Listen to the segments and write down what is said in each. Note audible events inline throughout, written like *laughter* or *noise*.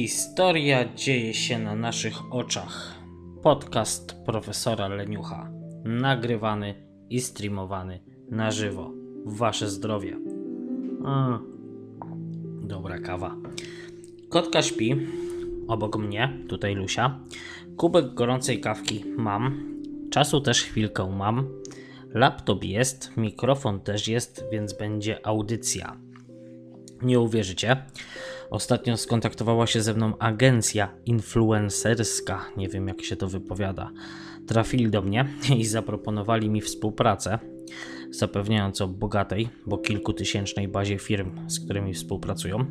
Historia dzieje się na naszych oczach. Podcast profesora Leniucha. Nagrywany i streamowany na żywo. Wasze zdrowie. A, dobra kawa. Kotka śpi obok mnie, tutaj Lusia. Kubek gorącej kawki mam. Czasu też chwilkę mam. Laptop jest, mikrofon też jest, więc będzie audycja. Nie uwierzycie. Ostatnio skontaktowała się ze mną agencja influencerska, nie wiem jak się to wypowiada. Trafili do mnie *laughs* i zaproponowali mi współpracę, zapewniając o bogatej, bo kilkutysięcznej bazie firm, z którymi współpracują.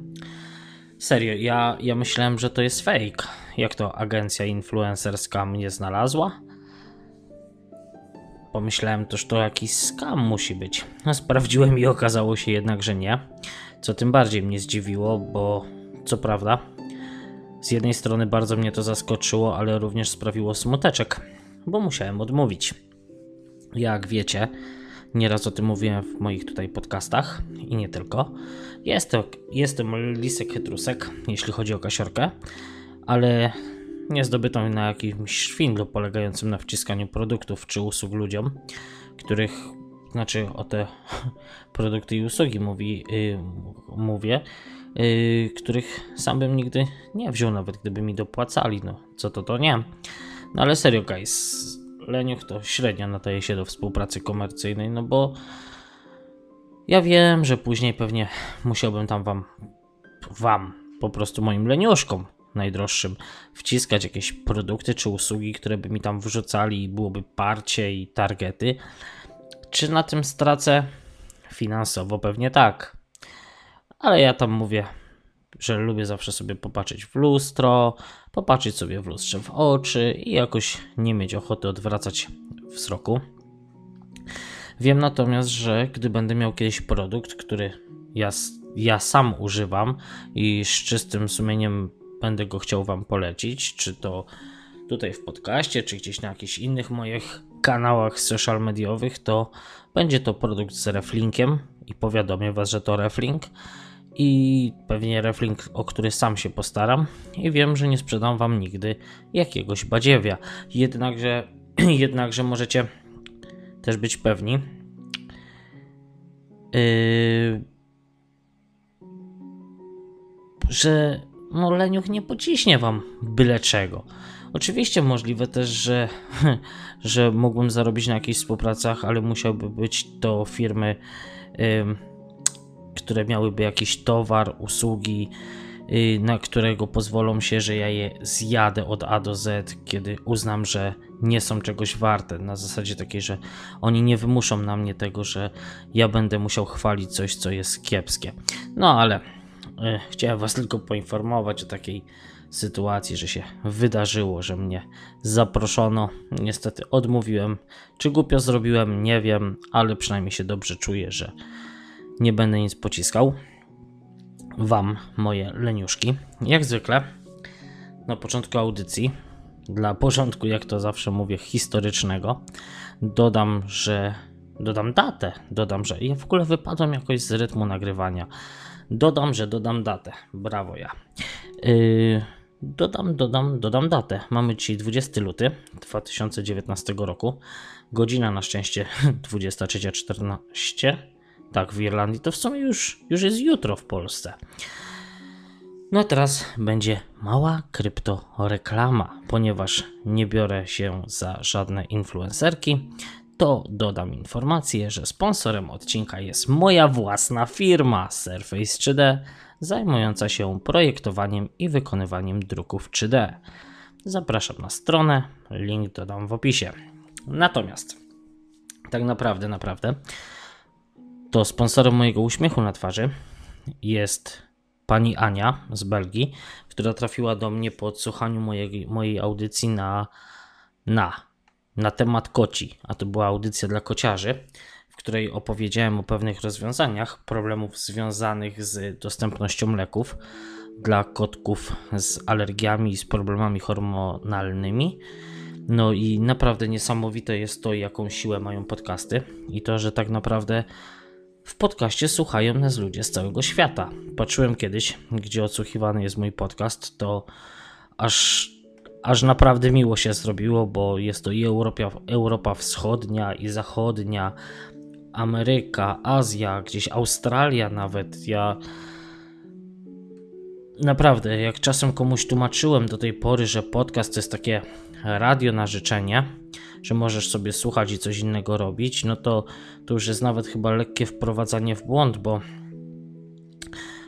Serio, ja, ja myślałem, że to jest fake. Jak to agencja influencerska mnie znalazła? Pomyślałem też, to jakiś skam musi być. Sprawdziłem i okazało się jednak, że nie. Co tym bardziej mnie zdziwiło, bo co prawda, z jednej strony bardzo mnie to zaskoczyło, ale również sprawiło smuteczek, bo musiałem odmówić. Jak wiecie, nieraz o tym mówiłem w moich tutaj podcastach i nie tylko. Jestem, jestem lisek chytrusek, jeśli chodzi o kasiorkę, ale nie zdobytą na jakimś szwindlu polegającym na wciskaniu produktów czy usług ludziom, których znaczy o te *laughs* produkty i usługi mówi, yy, mówię, yy, których sam bym nigdy nie wziął, nawet gdyby mi dopłacali. No, co to, to nie. No ale serio, guys, Leniuch to średnio nadaje się do współpracy komercyjnej, no bo ja wiem, że później pewnie musiałbym tam wam, wam, po prostu moim leniuszkom najdroższym, wciskać jakieś produkty czy usługi, które by mi tam wrzucali i byłoby parcie i targety. Czy na tym stracę? Finansowo pewnie tak. Ale ja tam mówię, że lubię zawsze sobie popatrzeć w lustro, popatrzeć sobie w lustrze w oczy i jakoś nie mieć ochoty odwracać wzroku. Wiem natomiast, że gdy będę miał kiedyś produkt, który ja, ja sam używam i z czystym sumieniem będę go chciał Wam polecić, czy to tutaj w podcaście, czy gdzieś na jakichś innych moich kanałach social mediowych, to będzie to produkt z reflinkiem i powiadomię Was, że to reflink i pewnie reflink, o który sam się postaram i wiem, że nie sprzedam Wam nigdy jakiegoś badziewia. Jednakże, *clears throat* jednakże możecie też być pewni, yy, że no Leniuch nie pociśnie Wam byle czego. Oczywiście możliwe też, że, *laughs* że mógłbym zarobić na jakichś współpracach, ale musiałby być to firmy, które miałyby jakiś towar, usługi, y, na którego pozwolą się, że ja je zjadę od A do Z, kiedy uznam, że nie są czegoś warte. Na zasadzie takiej, że oni nie wymuszą na mnie tego, że ja będę musiał chwalić coś, co jest kiepskie. No ale y, chciałem Was tylko poinformować o takiej sytuacji, że się wydarzyło, że mnie zaproszono. Niestety odmówiłem. Czy głupio zrobiłem, nie wiem, ale przynajmniej się dobrze czuję, że nie będę nic pociskał. Wam, moje leniuszki. Jak zwykle, na początku audycji, dla porządku, jak to zawsze mówię, historycznego, dodam, że dodam datę. Dodam, że ja w ogóle wypadłem jakoś z rytmu nagrywania. Dodam, że dodam datę. Brawo ja. Yy, Dodam, dodam, dodam datę. Mamy dzisiaj 20 luty 2019 roku. Godzina na szczęście *laughs* 23.14. Tak, w Irlandii to w sumie już, już jest jutro w Polsce. No a teraz będzie mała kryptoreklama, ponieważ nie biorę się za żadne influencerki, to dodam informację, że sponsorem odcinka jest moja własna firma Surface 3D zajmująca się projektowaniem i wykonywaniem druków 3D. Zapraszam na stronę, link dodam w opisie. Natomiast, tak naprawdę, naprawdę, to sponsorem mojego uśmiechu na twarzy jest pani Ania z Belgii, która trafiła do mnie po odsłuchaniu mojej, mojej audycji na, na, na temat koci, a to była audycja dla kociarzy której opowiedziałem o pewnych rozwiązaniach problemów związanych z dostępnością leków dla kotków z alergiami i z problemami hormonalnymi. No i naprawdę niesamowite jest to, jaką siłę mają podcasty, i to, że tak naprawdę w podcaście słuchają nas ludzie z całego świata. Patrzyłem kiedyś, gdzie odsłuchiwany jest mój podcast, to aż, aż naprawdę miło się zrobiło, bo jest to i Europa, Europa Wschodnia, i Zachodnia, Ameryka, Azja, gdzieś Australia nawet. Ja naprawdę, jak czasem komuś tłumaczyłem do tej pory, że podcast to jest takie radio na życzenie, że możesz sobie słuchać i coś innego robić, no to to już jest nawet chyba lekkie wprowadzanie w błąd, bo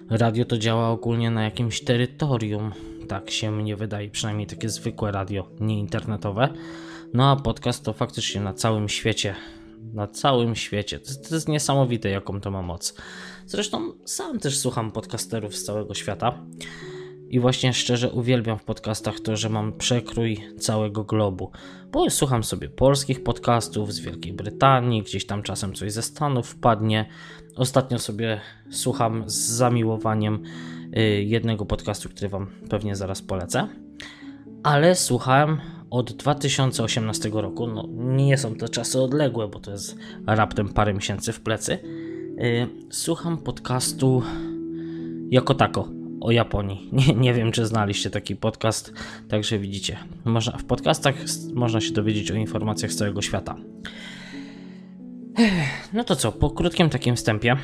radio to działa ogólnie na jakimś terytorium. Tak się mnie wydaje, przynajmniej takie zwykłe radio, nie internetowe. No a podcast to faktycznie na całym świecie. Na całym świecie. To, to jest niesamowite, jaką to ma moc. Zresztą sam też słucham podcasterów z całego świata. I właśnie szczerze uwielbiam w podcastach to, że mam przekrój całego globu. Bo słucham sobie polskich podcastów z Wielkiej Brytanii, gdzieś tam czasem coś ze Stanów wpadnie. Ostatnio sobie słucham z zamiłowaniem y, jednego podcastu, który Wam pewnie zaraz polecę. Ale słuchałem od 2018 roku. No, nie są to czasy odległe, bo to jest raptem parę miesięcy w plecy. Y, słucham podcastu jako tako o Japonii. *laughs* Nie, nie wiem, czy znaliście taki podcast, także widzicie. Można, w podcastach można się dowiedzieć o informacjach z całego świata. No to co, po krótkim takim wstępie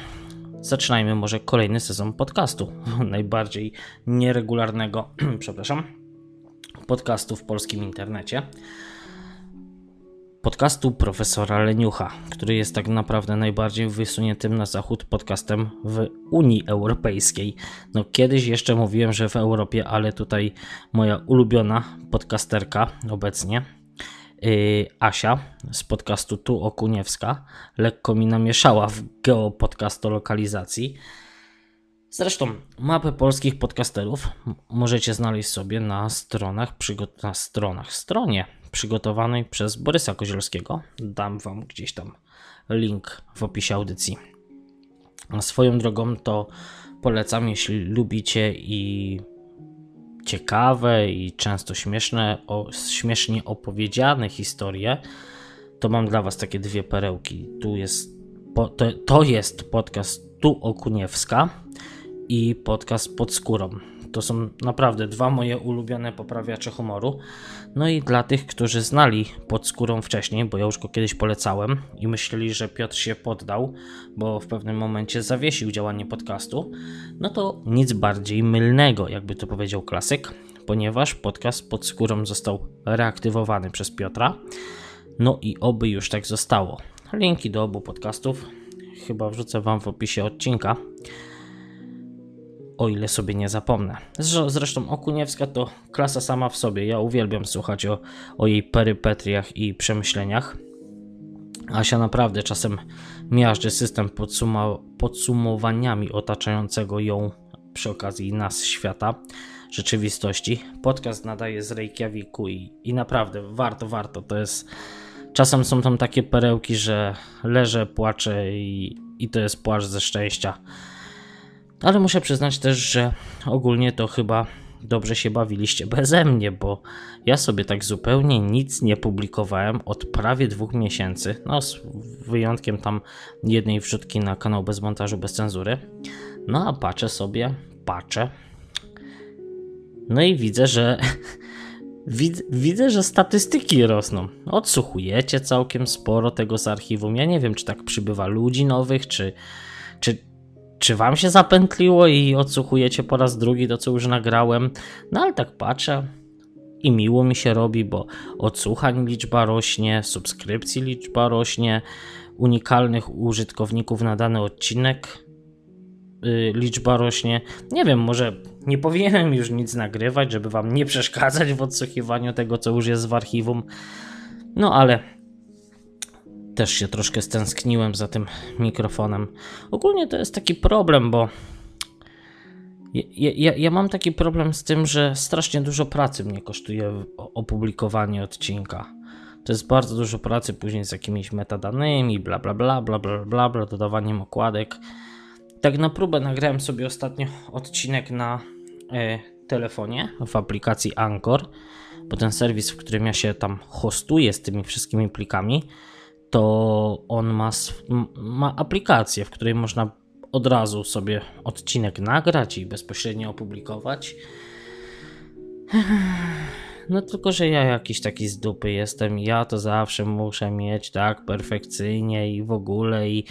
zaczynajmy może kolejny sezon podcastu. *laughs* Najbardziej nieregularnego, *clears throat* przepraszam, podcastu w polskim internecie podcastu profesora Leniucha, który jest tak naprawdę najbardziej wysuniętym na zachód podcastem w Unii Europejskiej. No kiedyś jeszcze mówiłem, że w Europie, ale tutaj moja ulubiona podcasterka obecnie, yy, Asia z podcastu Tu Okuniewska, lekko mi namieszała w geopodcastolokalizacji. Zresztą mapę polskich podcasterów możecie znaleźć sobie na stronach, na stronach, stronie przygotowanej przez Borysa Kozielskiego. Dam Wam gdzieś tam link w opisie audycji. A swoją drogą to polecam, jeśli lubicie i ciekawe i często śmieszne, o, śmiesznie opowiedziane historie, to mam dla Was takie dwie perełki. Tu jest, po, to, to jest podcast Tu Okuniewska i podcast Pod Skórą. To są naprawdę dwa moje ulubione poprawiacze humoru. No i dla tych, którzy znali pod skórą wcześniej, bo ja już go kiedyś polecałem i myśleli, że Piotr się poddał, bo w pewnym momencie zawiesił działanie podcastu, no to nic bardziej mylnego, jakby to powiedział klasyk, ponieważ podcast pod skórą został reaktywowany przez Piotra. No i oby już tak zostało. Linki do obu podcastów chyba wrzucę Wam w opisie odcinka o ile sobie nie zapomnę. Zresztą Okuniewska to klasa sama w sobie. Ja uwielbiam słuchać o, o jej perypetriach i przemyśleniach. Asia naprawdę czasem miażdży system podsuma podsumowaniami otaczającego ją przy okazji nas świata, rzeczywistości. Podcast nadaje z Reykjaviku i, i naprawdę warto, warto. To jest. Czasem są tam takie perełki, że leżę, płaczę i, i to jest płacz ze szczęścia. Ale muszę przyznać też, że ogólnie to chyba dobrze się bawiliście beze mnie, bo ja sobie tak zupełnie nic nie publikowałem od prawie dwóch miesięcy. No, z wyjątkiem tam jednej wrzutki na kanał bez montażu, bez cenzury. No a patrzę sobie, patrzę. No i widzę, że. *laughs* Widzę, że statystyki rosną. Odsłuchujecie całkiem sporo tego z archiwum. Ja nie wiem, czy tak przybywa ludzi nowych, czy, czy, czy wam się zapętliło i odsłuchujecie po raz drugi to, co już nagrałem? No ale tak patrzę i miło mi się robi, bo odsłuchań liczba rośnie, subskrypcji liczba rośnie, unikalnych użytkowników na dany odcinek yy, liczba rośnie. Nie wiem, może nie powinienem już nic nagrywać, żeby wam nie przeszkadzać w odsłuchiwaniu tego, co już jest w archiwum. No ale też się troszkę stęskniłem za tym mikrofonem. Ogólnie to jest taki problem, bo ja, ja, ja, mam taki problem z tym, że strasznie dużo pracy mnie kosztuje opublikowanie odcinka. To jest bardzo dużo pracy później z jakimiś metadanymi, bla bla bla bla bla bla, bla dodawaniem okładek. Tak na próbę nagrałem sobie ostatnio odcinek na e, telefonie w aplikacji Anchor, bo ten serwis, w którym ja się tam hostuję z tymi wszystkimi plikami, to on ma, ma aplikację, w której można od razu sobie odcinek nagrać i bezpośrednio opublikować. *sighs* No tylko, że ja jakiś taki z dupy jestem. Ja to zawsze muszę mieć tak perfekcyjnie i w ogóle i,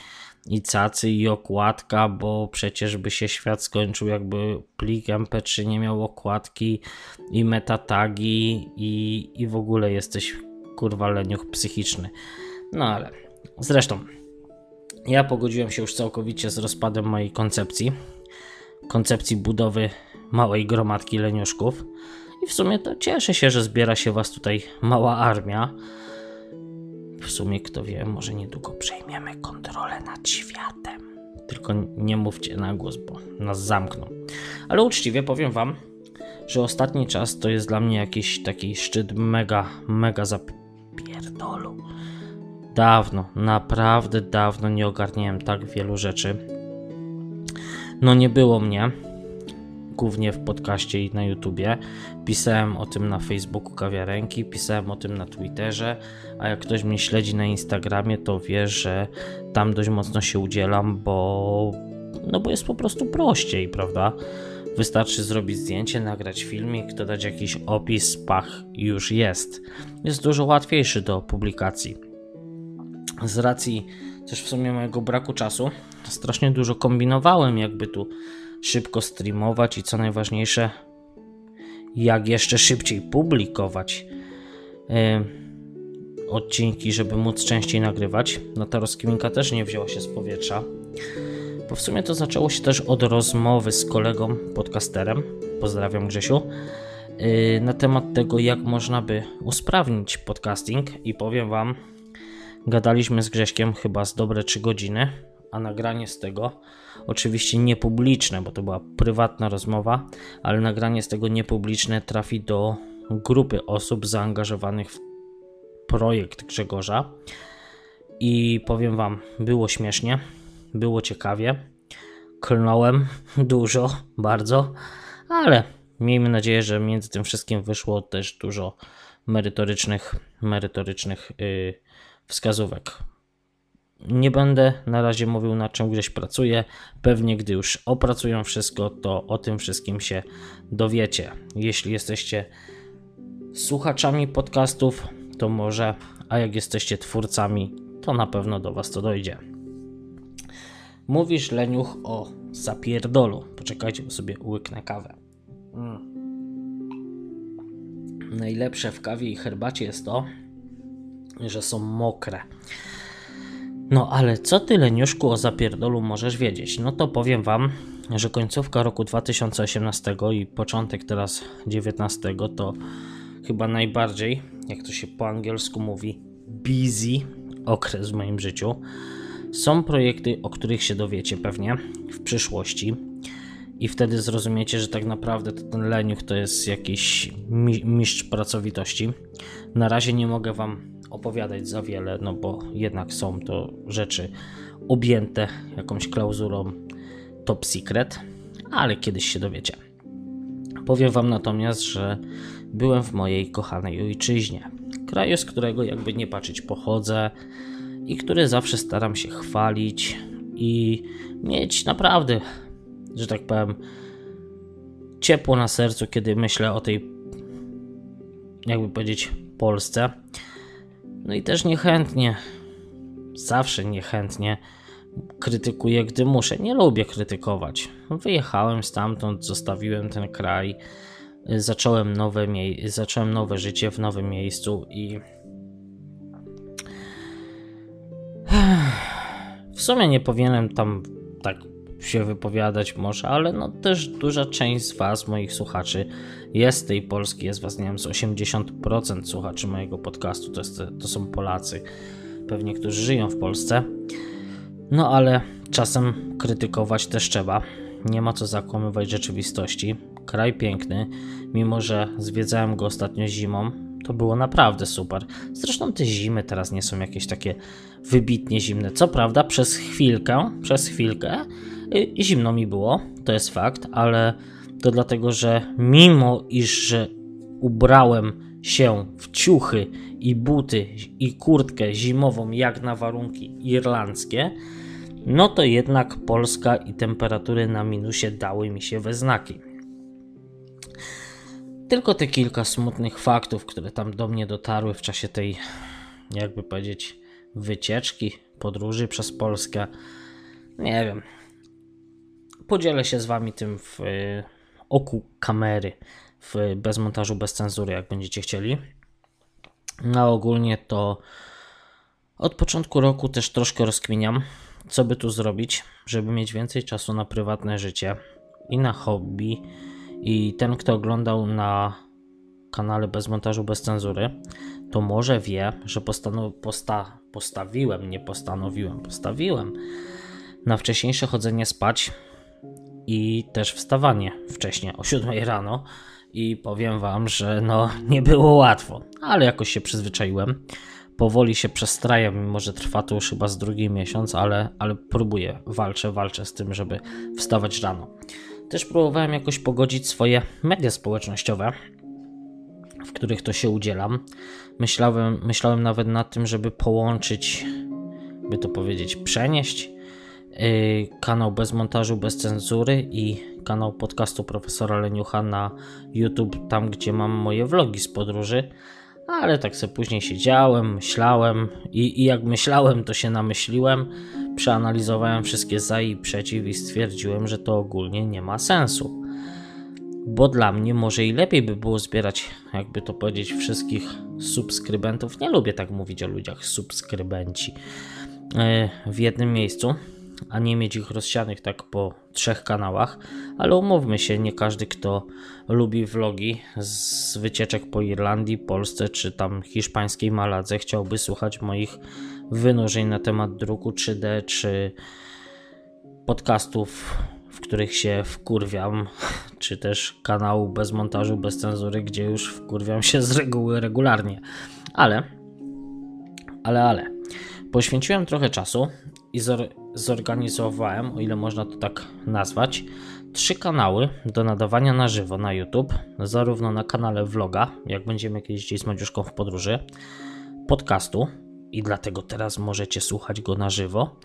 i cacy i okładka, bo przecież by się świat skończył jakby plik MP3 nie miał okładki i metatagi i, i w ogóle jesteś kurwa leniuch psychiczny. No ale zresztą ja pogodziłem się już całkowicie z rozpadem mojej koncepcji. Koncepcji budowy małej gromadki leniuszków. I w sumie to cieszę się, że zbiera się was tutaj mała armia. W sumie, kto wie, może niedługo przejmiemy kontrolę nad światem. Tylko nie mówcie na głos, bo nas zamkną. Ale uczciwie powiem wam, że ostatni czas to jest dla mnie jakiś taki szczyt mega, mega zapierdolu. Dawno, naprawdę dawno nie ogarniałem tak wielu rzeczy. No nie było mnie, głównie w podcaście i na YouTubie. Pisałem o tym na Facebooku kawiarenki, pisałem o tym na Twitterze, a jak ktoś mnie śledzi na Instagramie, to wie, że tam dość mocno się udzielam, bo no bo jest po prostu prościej, prawda? Wystarczy zrobić zdjęcie, nagrać filmik, dodać jakiś opis, pach już jest. Jest dużo łatwiejszy do publikacji. Z racji też w sumie mojego braku czasu, strasznie dużo kombinowałem, jakby tu szybko streamować i co najważniejsze, jak jeszcze szybciej publikować yy, odcinki, żeby móc częściej nagrywać. No ta rozkminka też nie wzięła się z powietrza. Bo w sumie to zaczęło się też od rozmowy z kolegą podcasterem, pozdrawiam Grzesiu, yy, na temat tego, jak można by usprawnić podcasting i powiem Wam, gadaliśmy z Grześkiem chyba z dobre 3 godziny, a nagranie z tego oczywiście niepubliczne, bo to była prywatna rozmowa, ale nagranie z tego niepubliczne trafi do grupy osób zaangażowanych w projekt Grzegorza. I powiem Wam, było śmiesznie, było ciekawie. Klnąłem *laughs* dużo, bardzo, ale miejmy nadzieję, że między tym wszystkim wyszło też dużo merytorycznych, merytorycznych yy, wskazówek. Nie będę na razie mówił nad czym gdzieś pracuję. Pewnie gdy już opracują wszystko, to o tym wszystkim się dowiecie. Jeśli jesteście słuchaczami podcastów, to może, a jak jesteście twórcami, to na pewno do Was to dojdzie. Mówisz, Leniuch, o zapierdolu. Poczekajcie, bo sobie łyknę kawę. Mm. Najlepsze w kawie i herbacie jest to, że są mokre. No ale co ty, Leniuszku, o zapierdolu możesz wiedzieć? No to powiem wam, że końcówka roku 2018 i początek teraz 19 to chyba najbardziej, jak to się po angielsku mówi, busy okres w moim życiu. Są projekty, o których się dowiecie pewnie w przyszłości i wtedy zrozumiecie, że tak naprawdę ten leniuch to jest jakiś mistrz pracowitości. Na razie nie mogę wam opowiadać za wiele, no bo jednak są to rzeczy objęte jakąś klauzulą top secret, ale kiedyś się dowiecie. Powiem Wam natomiast, że byłem w mojej kochanej ojczyźnie, kraju, z którego jakby nie patrzeć pochodzę i który zawsze staram się chwalić i mieć naprawdę, że tak powiem, ciepło na sercu, kiedy myślę o tej, jakby powiedzieć, Polsce. No i też niechętnie, zawsze niechętnie krytykuję, gdy muszę. Nie lubię krytykować. Wyjechałem stamtąd, zostawiłem ten kraj, zacząłem nowe, mie- zacząłem nowe życie w nowym miejscu i *sighs* w sumie nie powinienem tam tak się wypowiadać może, ale no też duża część z Was, moich słuchaczy, jest tej Polski, jest Was, nie wiem, z 80% słuchaczy mojego podcastu, to, jest, to są Polacy, pewnie, którzy żyją w Polsce. No ale czasem krytykować też trzeba. Nie ma co zakłamywać rzeczywistości. Kraj piękny, mimo że zwiedzałem go ostatnio zimą, to było naprawdę super. Zresztą te zimy teraz nie są jakieś takie wybitnie zimne. Co prawda, przez chwilkę, przez chwilkę i zimno mi było, to jest fakt, ale to dlatego, że mimo iż że ubrałem się w ciuchy i buty i kurtkę zimową jak na warunki irlandzkie, no to jednak Polska i temperatury na minusie dały mi się we znaki. Tylko te kilka smutnych faktów, które tam do mnie dotarły w czasie tej, jakby powiedzieć, wycieczki, podróży przez Polskę. Nie wiem. Podzielę się z wami tym w y, oku kamery, w, bez montażu, bez cenzury, jak będziecie chcieli. No ogólnie to od początku roku też troszkę rozkminiam, co by tu zrobić, żeby mieć więcej czasu na prywatne życie i na hobby. I ten, kto oglądał na kanale bez montażu, bez cenzury, to może wie, że postanow- posta- postawiłem, nie postanowiłem, postawiłem na wcześniejsze chodzenie spać i też wstawanie wcześniej o 7 rano. I powiem Wam, że no nie było łatwo, ale jakoś się przyzwyczaiłem. Powoli się przestrajam, mimo że trwa to już chyba z drugi miesiąc, ale, ale próbuję, walczę, walczę z tym, żeby wstawać rano. Też próbowałem jakoś pogodzić swoje media społecznościowe, w których to się udzielam. Myślałem, myślałem nawet nad tym, żeby połączyć, by to powiedzieć, przenieść yy, kanał bez montażu, bez cenzury i kanał podcastu profesora Leniucha na YouTube, tam gdzie mam moje vlogi z podróży. Ale tak sobie później siedziałem, myślałem i, i jak myślałem, to się namyśliłem, przeanalizowałem wszystkie za i przeciw i stwierdziłem, że to ogólnie nie ma sensu bo dla mnie może i lepiej by było zbierać, jakby to powiedzieć, wszystkich subskrybentów. Nie lubię tak mówić o ludziach, subskrybenci, e, w jednym miejscu, a nie mieć ich rozsianych tak po trzech kanałach. Ale umówmy się, nie każdy, kto lubi vlogi z wycieczek po Irlandii, Polsce czy tam hiszpańskiej Maladze, chciałby słuchać moich wynurzeń na temat druku 3D czy podcastów których się wkurwiam, czy też kanału bez montażu, bez cenzury, gdzie już wkurwiam się z reguły regularnie. Ale, ale, ale, poświęciłem trochę czasu i zorganizowałem, o ile można to tak nazwać, trzy kanały do nadawania na żywo na YouTube, zarówno na kanale vloga, jak będziemy kiedyś gdzieś z Madziuszką w podróży, podcastu. I dlatego teraz możecie słuchać go na żywo,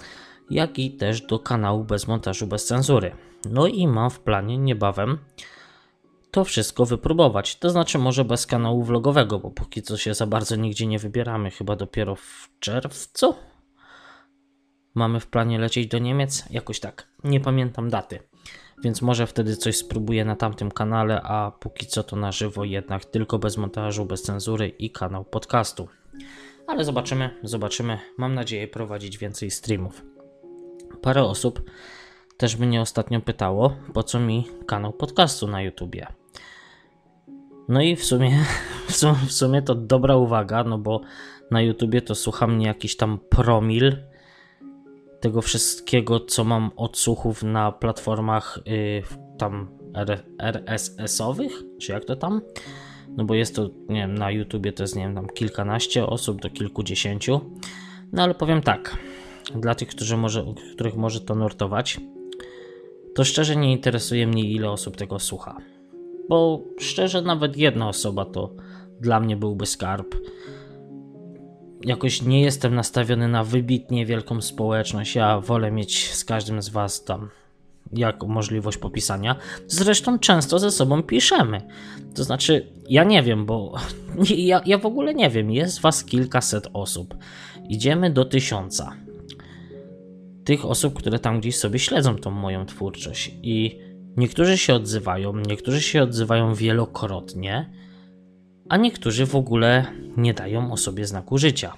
jak i też do kanału bez montażu, bez cenzury. No i mam w planie niebawem to wszystko wypróbować. To znaczy, może bez kanału vlogowego, bo póki co się za bardzo nigdzie nie wybieramy, chyba dopiero w czerwcu. Mamy w planie lecieć do Niemiec, jakoś tak. Nie pamiętam daty, więc może wtedy coś spróbuję na tamtym kanale, a póki co to na żywo, jednak tylko bez montażu, bez cenzury i kanał podcastu. Ale zobaczymy, zobaczymy. Mam nadzieję prowadzić więcej streamów. Parę osób też mnie ostatnio pytało, po co mi kanał podcastu na YouTubie. No i w sumie, *laughs* w sumie, w sumie to dobra uwaga, no bo na YouTubie to słucha mnie jakiś tam promil tego wszystkiego, co mam odsłuchów na platformach yy, tam RSS-owych, czy jak to tam? No bo jest to, nie wiem, na YouTubie to jest, nie wiem, tam kilkanaście osób do kilkudziesięciu. No ale powiem tak, dla tych, którzy może, których może to nurtować, to szczerze nie interesuje mnie, ile osób tego słucha. Bo szczerze, nawet jedna osoba to dla mnie byłby skarb. Jakoś nie jestem nastawiony na wybitnie wielką społeczność. Ja wolę mieć z każdym z Was tam jak możliwość popisania. Zresztą często ze sobą piszemy. To znaczy, ja nie wiem, bo *laughs* ja, ja w ogóle nie wiem. Jest Was kilkaset osób. Idziemy do tysiąca tych osób, które tam gdzieś sobie śledzą tą moją twórczość. I niektórzy się odzywają, niektórzy się odzywają wielokrotnie, a niektórzy w ogóle nie dają o sobie znaku życia.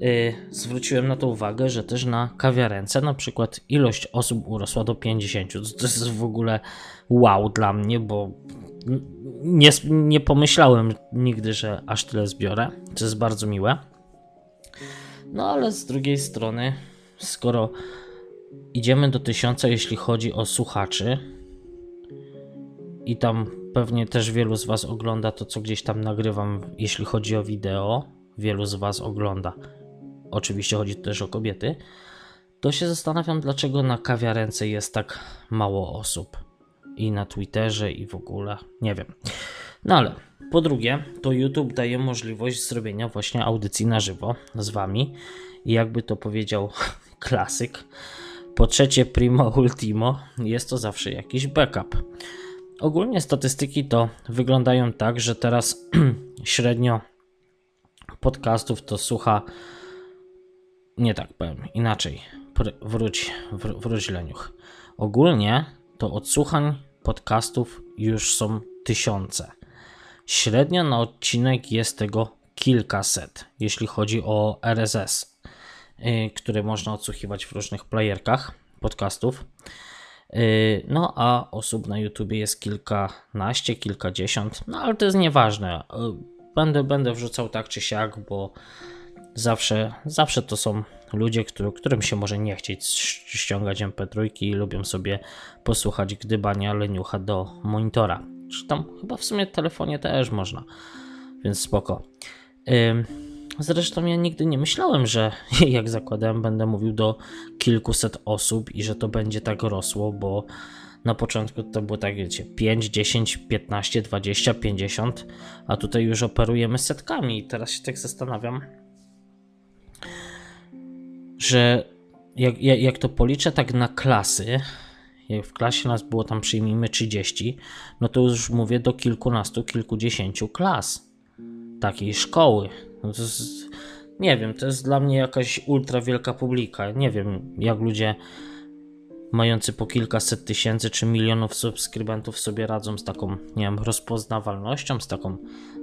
Yy, zwróciłem na to uwagę, że też na kawiarence na przykład ilość osób urosła do 50. To jest w ogóle wow dla mnie, bo nie, nie pomyślałem nigdy, że aż tyle zbiorę. To jest bardzo miłe. No ale z drugiej strony skoro idziemy do tysiąca, jeśli chodzi o słuchaczy, i tam pewnie też wielu z Was ogląda to, co gdzieś tam nagrywam, jeśli chodzi o wideo, wielu z Was ogląda. Oczywiście chodzi też o kobiety. To się zastanawiam, dlaczego na kawiarence jest tak mało osób. I na Twitterze, i w ogóle. Nie wiem. No ale Po drugie, to YouTube daje możliwość zrobienia właśnie audycji na żywo z wami. I jakby to powiedział klasyk. Po trzecie, primo ultimo, jest to zawsze jakiś backup. Ogólnie statystyki to wyglądają tak, że teraz *clears throat* średnio podcastów to słucha. Nie tak powiem, inaczej. Wróć, wr wróć Leniuch. Ogólnie to odsłuchań podcastów już są tysiące. Średnio na odcinek jest tego kilkaset, jeśli chodzi o RSS, yy, które można odsłuchiwać w różnych playerkach podcastów. Yy, no a osób na YouTube jest kilkanaście, kilkadziesiąt, no ale to jest nieważne. Yy, będę, będę wrzucał tak czy siak, bo zawsze, zawsze to są ludzie, który, którym się może nie chcieć ściągać MP3 i lubią sobie posłuchać gdybania leniucha do monitora. Czy tam chyba w sumie telefonie też można, więc spoko. Zresztą ja nigdy nie myślałem, że *laughs* jak zakładałem, będę mówił do kilkuset osób i że to będzie tak rosło, bo na początku to było tak, wiecie, 5, 10, 15, 20, 50, a tutaj już operujemy setkami i teraz się tak zastanawiam, że jak, jak, jak to policzę tak na klasy, jak w klasie nas było tam przyjmijmy 30, no to już mówię do kilkunastu, kilkudziesięciu klas takiej szkoły. No jest, nie wiem, to jest dla mnie jakaś ultra wielka publika. Nie wiem, jak ludzie mający po kilkaset tysięcy czy milionów subskrybentów sobie radzą z taką, nie wiem, rozpoznawalnością, z taką,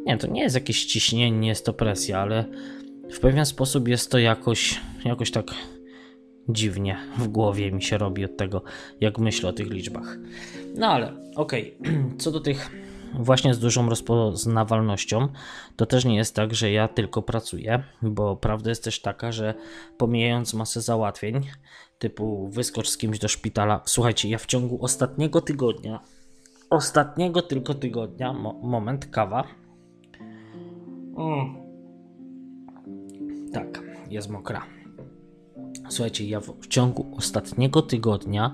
nie to nie jest jakieś ciśnienie, nie jest to presja, ale w pewien sposób jest to jakoś, jakoś tak dziwnie w głowie mi się robi od tego, jak myślę o tych liczbach. No ale okej, okay. *clears throat* co do tych właśnie z dużą rozpoznawalnością, to też nie jest tak, że ja tylko pracuję, bo prawda jest też taka, że pomijając masę załatwień, typu wyskocz z kimś do szpitala. Słuchajcie, ja w ciągu ostatniego tygodnia, ostatniego tylko tygodnia, mo moment, kawa. Mm. Tak, jest mokra. Słuchajcie, ja w ciągu ostatniego tygodnia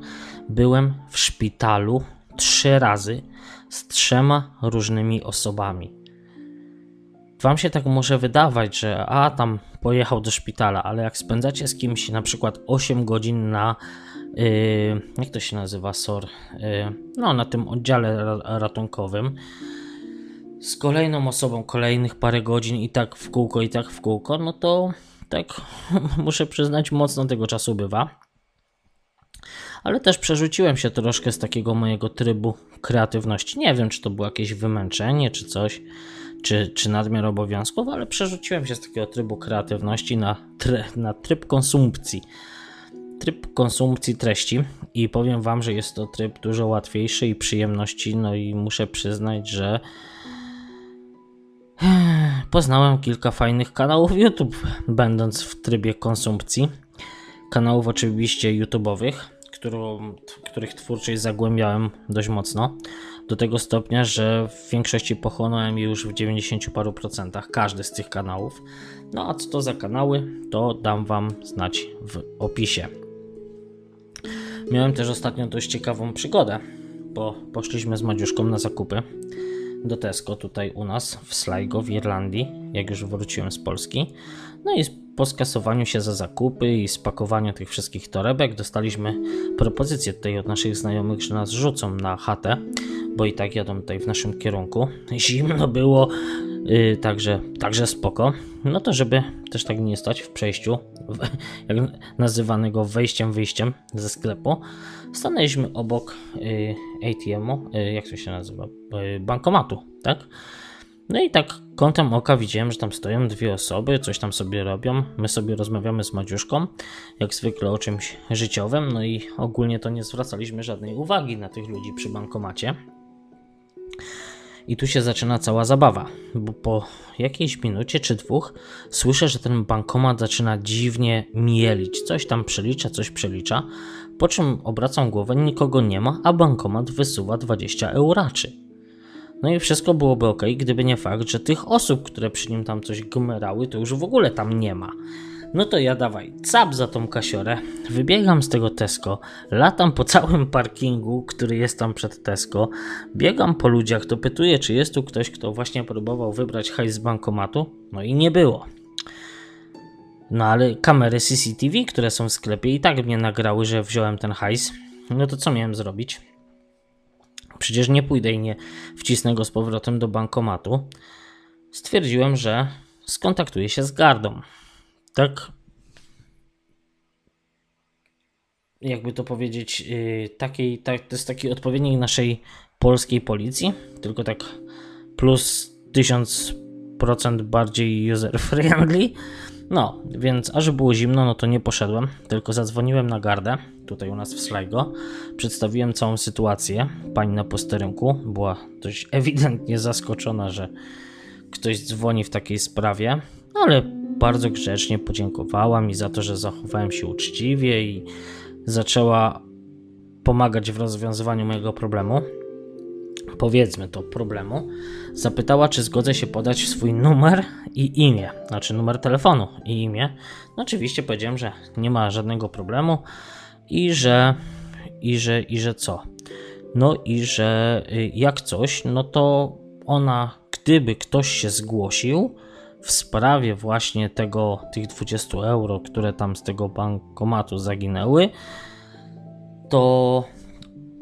byłem w szpitalu trzy razy z trzema różnymi osobami. Wam się tak może wydawać, że a tam pojechał do szpitala, ale jak spędzacie z kimś na przykład 8 godzin na yy, jak to się nazywa SOR, yy, no na tym oddziale ratunkowym z kolejną osobą kolejnych parę godzin i tak w kółko i tak w kółko, no to tak *laughs* muszę przyznać mocno tego czasu bywa ale też przerzuciłem się troszkę z takiego mojego trybu kreatywności. Nie wiem, czy to było jakieś wymęczenie, czy coś, czy, czy nadmiar obowiązków, ale przerzuciłem się z takiego trybu kreatywności na, try, na tryb konsumpcji. Tryb konsumpcji treści i powiem Wam, że jest to tryb dużo łatwiejszy i przyjemności, no i muszę przyznać, że poznałem kilka fajnych kanałów YouTube, będąc w trybie konsumpcji. Kanałów oczywiście YouTube'owych, którą, których twórczość zagłębiałem dość mocno. Do tego stopnia, że w większości pochłonąłem już w 90 paru procentach każdy z tych kanałów. No a co to za kanały, to dam Wam znać w opisie. Miałem też ostatnio dość ciekawą przygodę, bo poszliśmy z Madziuszką na zakupy do Tesco tutaj u nas w Sligo w Irlandii, jak już wróciłem z Polski. No i po skasowaniu się za zakupy i spakowaniu tych wszystkich torebek dostaliśmy propozycję tutaj od naszych znajomych, że nas rzucą na chatę, bo i tak jadą tutaj w naszym kierunku. *laughs* Zimno było, yy, także, także spoko. No to żeby też tak nie stać w przejściu, *laughs* jak nazywanego wejściem, wyjściem ze sklepu, stanęliśmy obok yy, ATM-u, yy, jak to się nazywa, yy, bankomatu, tak? No i tak kątem oka widziałem, że tam stoją dwie osoby, coś tam sobie robią. My sobie rozmawiamy z Madziuszką, jak zwykle o czymś życiowym, no i ogólnie to nie zwracaliśmy żadnej uwagi na tych ludzi przy bankomacie. I tu się zaczyna cała zabawa, bo po jakiejś minucie czy dwóch słyszę, że ten bankomat zaczyna dziwnie mielić. Coś tam przelicza, coś przelicza. Po czym obracam głowę, nikogo nie ma, a bankomat wysuwa 20 euraczy. No i wszystko byłoby ok, gdyby nie fakt, że tych osób, które przy nim tam coś gmerały, to już w ogóle tam nie ma. No to ja dawaj, cap za tą kasiorę, wybiegam z tego Tesco, latam po całym parkingu, który jest tam przed Tesco, biegam po ludziach, dopytuję, czy jest tu ktoś, kto właśnie próbował wybrać hajs z bankomatu, no i nie było. No ale kamery CCTV, które są w sklepie i tak mnie nagrały, że wziąłem ten hajs, no to co miałem zrobić? Przecież nie pójdę i nie wcisnę go z powrotem do bankomatu. Stwierdziłem, że skontaktuję się z gardą tak jakby to powiedzieć, yy, takiej, tak, to jest taki odpowiednik naszej polskiej policji, tylko tak plus 1000% bardziej user-friendly. No, więc aż było zimno, no to nie poszedłem, tylko zadzwoniłem na gardę, tutaj u nas w Sligo, przedstawiłem całą sytuację. Pani na posterunku była dość *laughs* ewidentnie zaskoczona, że ktoś dzwoni w takiej sprawie, ale bardzo grzecznie podziękowała mi za to, że zachowałem się uczciwie i zaczęła pomagać w rozwiązywaniu mojego problemu. Powiedzmy to problemu. Zapytała, czy zgodzę się podać swój numer i imię, znaczy numer telefonu i imię. No oczywiście powiedziałem, że nie ma żadnego problemu i że i że i że co? No i że y, jak coś, no to ona, gdyby ktoś się zgłosił, w sprawie właśnie tego, tych 20 euro, które tam z tego bankomatu zaginęły, to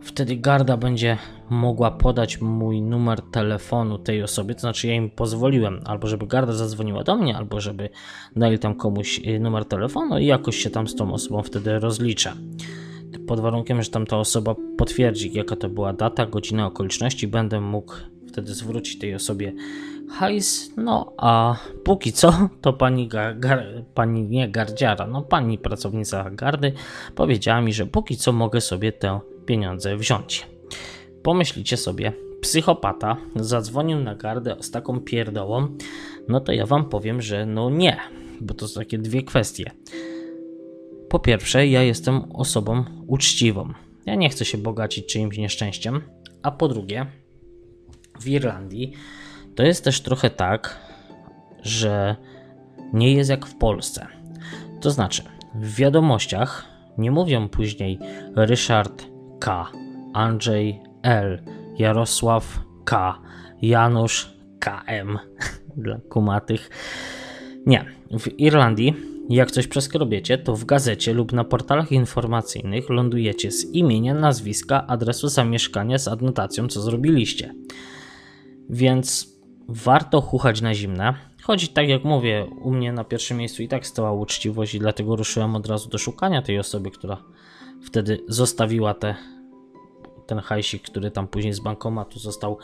wtedy garda będzie mogła podać mój numer telefonu tej osobie, to znaczy ja im pozwoliłem, albo żeby garda zadzwoniła do mnie, albo żeby dali tam komuś y, numer telefonu i jakoś się tam z tą osobą wtedy rozliczę. Pod warunkiem, że tam ta osoba potwierdzi, jaka to była data, godzina, okoliczności, będę mógł wtedy zwrócić tej osobie hajs. No a póki co, to pani, gar, gar, pani nie gardziara, no pani pracownica gardy powiedziała mi, że póki co mogę sobie te pieniądze wziąć. Pomyślicie sobie, psychopata zadzwonił na gardę z taką pierdołą, no to ja wam powiem, że no nie, bo to są takie dwie kwestie. Po pierwsze, ja jestem osobą uczciwą. Ja nie chcę się bogacić czyimś nieszczęściem. A po drugie, w Irlandii to jest też trochę tak, że nie jest jak w Polsce. To znaczy, w wiadomościach nie mówią później Ryszard K, Andrzej L, Jarosław K, Janusz KM *laughs* dla kumatych. Nie, w Irlandii jak coś przeskrobiecie, to w gazecie lub na portalach informacyjnych lądujecie z imienia, nazwiska, adresu zamieszkania z adnotacją, co zrobiliście. Więc warto chuchać na zimne. Choć tak jak mówię, u mnie na pierwszym miejscu i tak stała uczciwość i dlatego ruszyłem od razu do szukania tej osoby, która wtedy zostawiła te, ten hajsik, który tam później z bankomatu został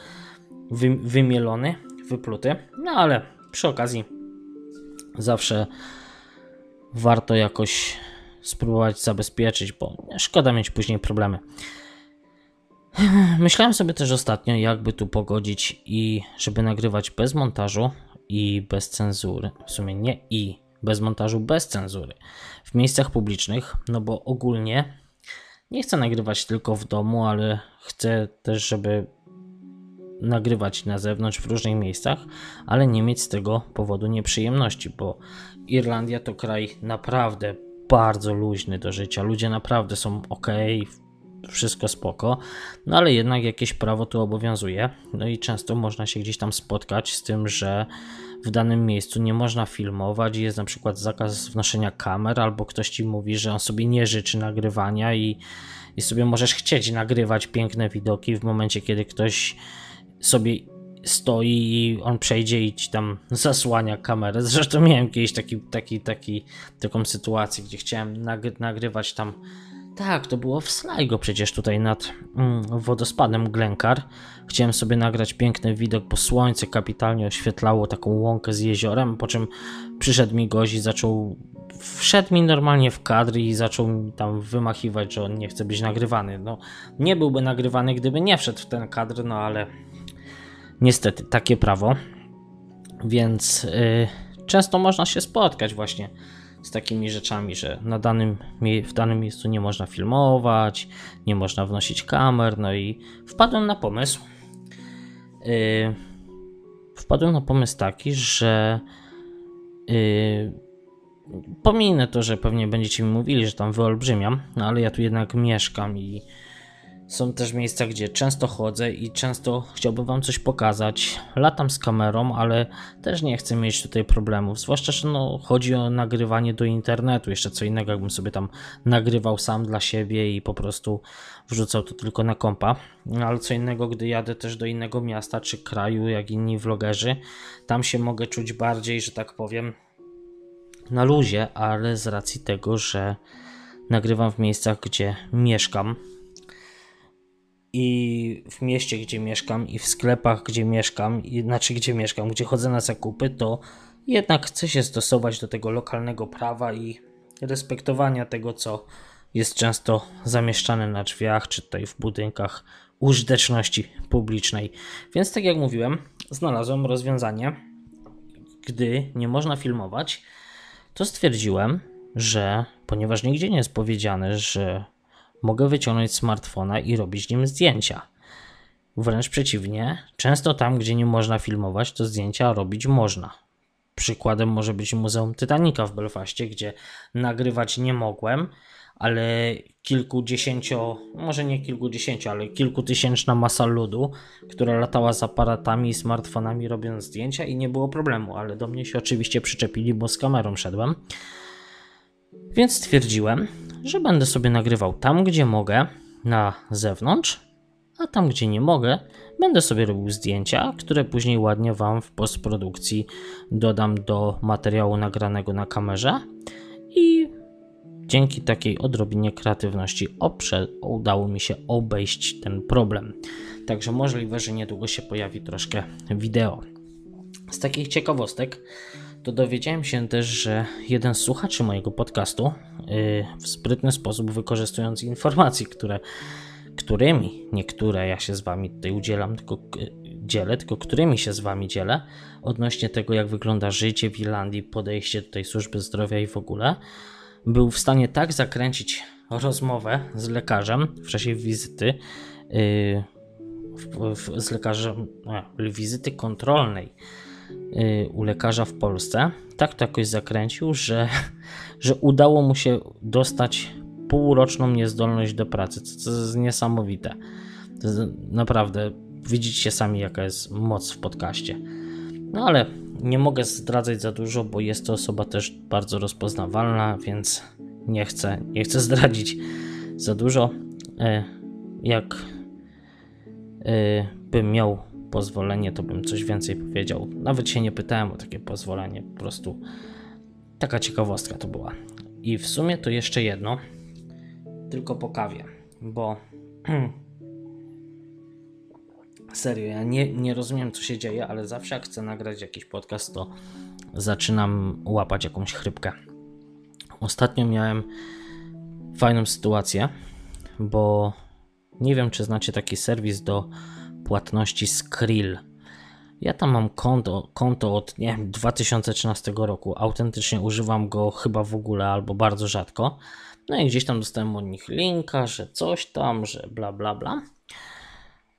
wy, wymielony, wypluty. No ale przy okazji zawsze warto jakoś spróbować zabezpieczyć, bo szkoda mieć później problemy. Myślałem sobie też ostatnio, jakby tu pogodzić i żeby nagrywać bez montażu i bez cenzury. W sumie nie i, bez montażu, bez cenzury. W miejscach publicznych, no bo ogólnie nie chcę nagrywać tylko w domu, ale chcę też, żeby nagrywać na zewnątrz w różnych miejscach, ale nie mieć z tego powodu nieprzyjemności, bo Irlandia to kraj naprawdę bardzo luźny do życia. Ludzie naprawdę są ok, wszystko spoko, no ale jednak jakieś prawo tu obowiązuje. No i często można się gdzieś tam spotkać z tym, że w danym miejscu nie można filmować, jest na przykład zakaz wnoszenia kamer, albo ktoś ci mówi, że on sobie nie życzy nagrywania i, i sobie możesz chcieć nagrywać piękne widoki w momencie, kiedy ktoś sobie stoi i on przejdzie i ci tam zasłania kamerę. Zresztą miałem kiedyś taki, taki, taki, taką sytuację, gdzie chciałem nagrywać tam tak, to było w Sligo przecież tutaj nad mm, wodospadem Glenkar. Chciałem sobie nagrać piękny widok, bo słońce kapitalnie oświetlało taką łąkę z jeziorem, po czym przyszedł mi gość i zaczął wszedł mi normalnie w kadr i zaczął mi tam wymachiwać, że on nie chce być nagrywany. No, nie byłby nagrywany, gdyby nie wszedł w ten kadr, no ale niestety takie prawo. Więc yy, często można się spotkać właśnie z takimi rzeczami, że na danym, w danym miejscu nie można filmować, nie można wnosić kamer, no i wpadłem na pomysł. Yy, wpadłem na pomysł taki, że yy, pominę to, że pewnie będziecie mi mówili, że tam wyolbrzymiam, no ale ja tu jednak mieszkam i są też miejsca, gdzie często chodzę i często chciałbym Wam coś pokazać. Latam z kamerą, ale też nie chcę mieć tutaj problemów. Zwłaszcza, że no, chodzi o nagrywanie do internetu. Jeszcze co innego, jakbym sobie tam nagrywał sam dla siebie i po prostu wrzucał to tylko na kompa. No, ale co innego, gdy jadę też do innego miasta czy kraju, jak inni vlogerzy. Tam się mogę czuć bardziej, że tak powiem, na luzie, ale z racji tego, że nagrywam w miejscach, gdzie mieszkam i w mieście, gdzie mieszkam, i w sklepach, gdzie mieszkam, i znaczy gdzie mieszkam, gdzie chodzę na zakupy, to jednak chcę się stosować do tego lokalnego prawa i respektowania tego, co jest często zamieszczane na drzwiach, czy tutaj w budynkach użyteczności publicznej. Więc tak jak mówiłem, znalazłem rozwiązanie, gdy nie można filmować, to stwierdziłem, że ponieważ nigdzie nie jest powiedziane, że mogę wyciągnąć smartfona i robić nim zdjęcia. Wręcz przeciwnie, często tam, gdzie nie można filmować, to zdjęcia robić można. Przykładem może być Muzeum Titanica w Belfaście, gdzie nagrywać nie mogłem, ale kilkudziesięcio, może nie kilkudziesięciu, ale kilkutysięczna masa ludu, która latała z aparatami i smartfonami robiąc zdjęcia i nie było problemu, ale do mnie się oczywiście przyczepili, bo z kamerą szedłem. Więc stwierdziłem, że będę sobie nagrywał tam, gdzie mogę, na zewnątrz, a tam, gdzie nie mogę, będę sobie robił zdjęcia, które później ładnie Wam w postprodukcji dodam do materiału nagranego na kamerze i dzięki takiej odrobinie kreatywności oprze, udało mi się obejść ten problem. Także możliwe, że niedługo się pojawi troszkę wideo. Z takich ciekawostek to dowiedziałem się też, że jeden z słuchaczy mojego podcastu yy, w sprytny sposób wykorzystując informacje, które, którymi niektóre ja się z wami tutaj udzielam, tylko yy, dzielę, tylko którymi się z wami dzielę odnośnie tego, jak wygląda życie w Irlandii, podejście tutaj służby zdrowia i w ogóle, był w stanie tak zakręcić rozmowę z lekarzem w czasie wizyty, w, z lekarzem, wizyty kontrolnej Y, u lekarza w Polsce, tak to jakoś zakręcił, że, *laughs* że udało mu się dostać półroczną niezdolność do pracy, co jest niesamowite. To jest naprawdę, widzicie sami jaka jest moc w podcaście. No ale nie mogę zdradzać za dużo, bo jest to osoba też bardzo rozpoznawalna, więc nie chcę, nie chcę *laughs* zdradzić za dużo. E, jak e, bym miał pozwolenie, to bym coś więcej powiedział. Nawet się nie pytałem o takie pozwolenie, po prostu taka ciekawostka to była. I w sumie to jeszcze jedno, tylko po kawie, bo *clears throat* serio, ja nie, nie rozumiem co się dzieje, ale zawsze jak chcę nagrać jakiś podcast, to zaczynam łapać jakąś chrypkę. Ostatnio miałem fajną sytuację, bo nie wiem, czy znacie taki serwis do płatności Skrill. Ja tam mam konto, konto od nie wiem, 2013 roku. Autentycznie używam go chyba w ogóle albo bardzo rzadko. No i gdzieś tam dostałem od nich linka, że coś tam, że bla bla bla.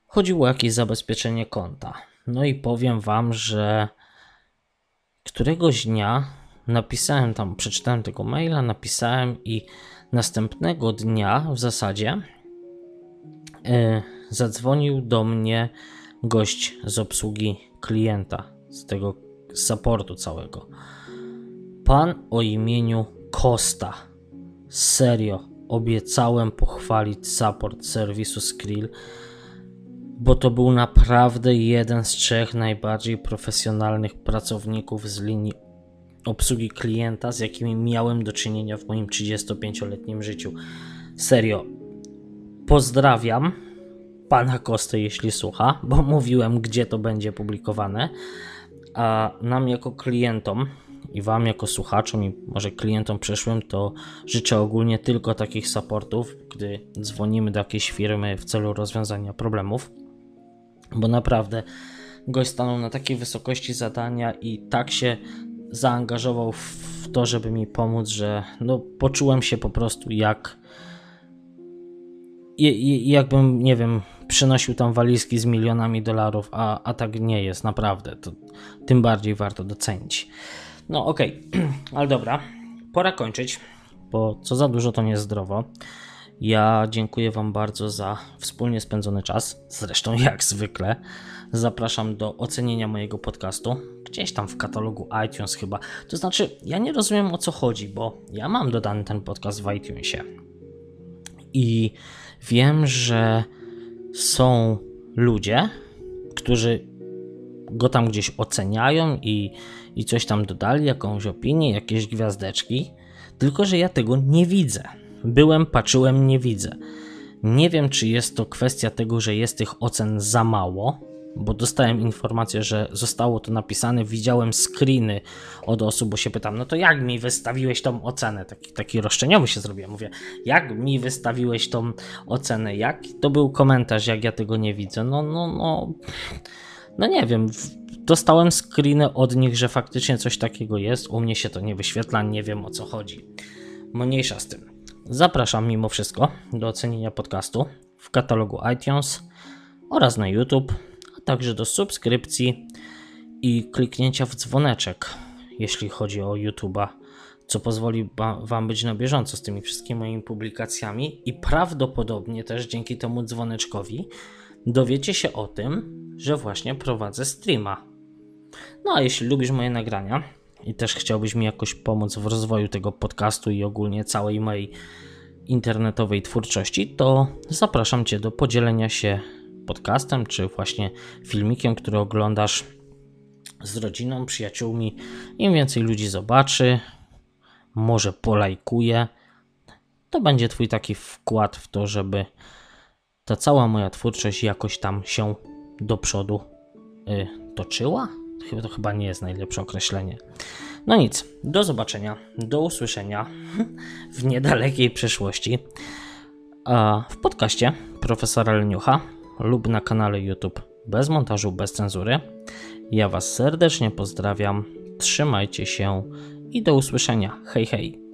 Chodziło o jakieś zabezpieczenie konta. No i powiem wam, że któregoś dnia napisałem tam, przeczytałem tego maila, napisałem i następnego dnia w zasadzie yy, zadzwonił do mnie gość z obsługi klienta, z tego supportu całego. Pan o imieniu Costa. Serio, obiecałem pochwalić support serwisu Skrill, bo to był naprawdę jeden z trzech najbardziej profesjonalnych pracowników z linii obsługi klienta, z jakimi miałem do czynienia w moim 35-letnim życiu. Serio, pozdrawiam pana Kosty, jeśli słucha, bo mówiłem, gdzie to będzie publikowane. A nam jako klientom i wam jako słuchaczom i może klientom przyszłym, to życzę ogólnie tylko takich supportów, gdy dzwonimy do jakiejś firmy w celu rozwiązania problemów, bo naprawdę gość stanął na takiej wysokości zadania i tak się zaangażował w to, żeby mi pomóc, że no, poczułem się po prostu jak jakbym, nie wiem, przynosił tam walizki z milionami dolarów, a, a tak nie jest, naprawdę. To tym bardziej warto docenić. No okej, okay. *clears throat* ale dobra. pora kończyć, bo co za dużo to niezdrowo. Ja dziękuję Wam bardzo za wspólnie spędzony czas, zresztą *laughs* jak zwykle. Zapraszam do ocenienia mojego podcastu, gdzieś tam w katalogu iTunes chyba. To znaczy, ja nie rozumiem o co chodzi, bo ja mam dodany ten podcast w iTunesie. I wiem, że są ludzie, którzy go tam gdzieś oceniają i, i coś tam dodali, jakąś opinię, jakieś gwiazdeczki, tylko że ja tego nie widzę. Byłem, patrzyłem, nie widzę. Nie wiem, czy jest to kwestia tego, że jest tych ocen za mało, bo dostałem informację, że zostało to napisane, widziałem screeny od osób, bo się pytam, no to jak mi wystawiłeś tą ocenę? Taki, taki roszczeniowy się zrobiłem. Mówię, jak mi wystawiłeś tą ocenę? Jak to był komentarz, jak ja tego nie widzę? No, no, no, no nie wiem. Dostałem screeny od nich, że faktycznie coś takiego jest. U mnie się to nie wyświetla, nie wiem o co chodzi. Mniejsza z tym. Zapraszam mimo wszystko do ocenienia podcastu w katalogu iTunes oraz na YouTube, także do subskrypcji i kliknięcia w dzwoneczek, jeśli chodzi o YouTube'a, co pozwoli Wam być na bieżąco z tymi wszystkimi moimi publikacjami i prawdopodobnie też dzięki temu dzwoneczkowi dowiecie się o tym, że właśnie prowadzę streama. No a jeśli lubisz moje nagrania, i też chciałbyś mi jakoś pomóc w rozwoju tego podcastu i ogólnie całej mojej internetowej twórczości, to zapraszam Cię do podzielenia się podcastem, czy właśnie filmikiem, który oglądasz z rodziną, przyjaciółmi. Im więcej ludzi zobaczy, może polajkuje, to będzie Twój taki wkład w to, żeby ta cała moja twórczość jakoś tam się do przodu y, toczyła Chyba to chyba nie jest najlepsze określenie. No nic, do zobaczenia, do usłyszenia *laughs* w niedalekiej przyszłości w podcaście profesora Leniucha lub na kanale YouTube bez montażu, bez cenzury. Ja Was serdecznie pozdrawiam, trzymajcie się i do usłyszenia. Hej, hej.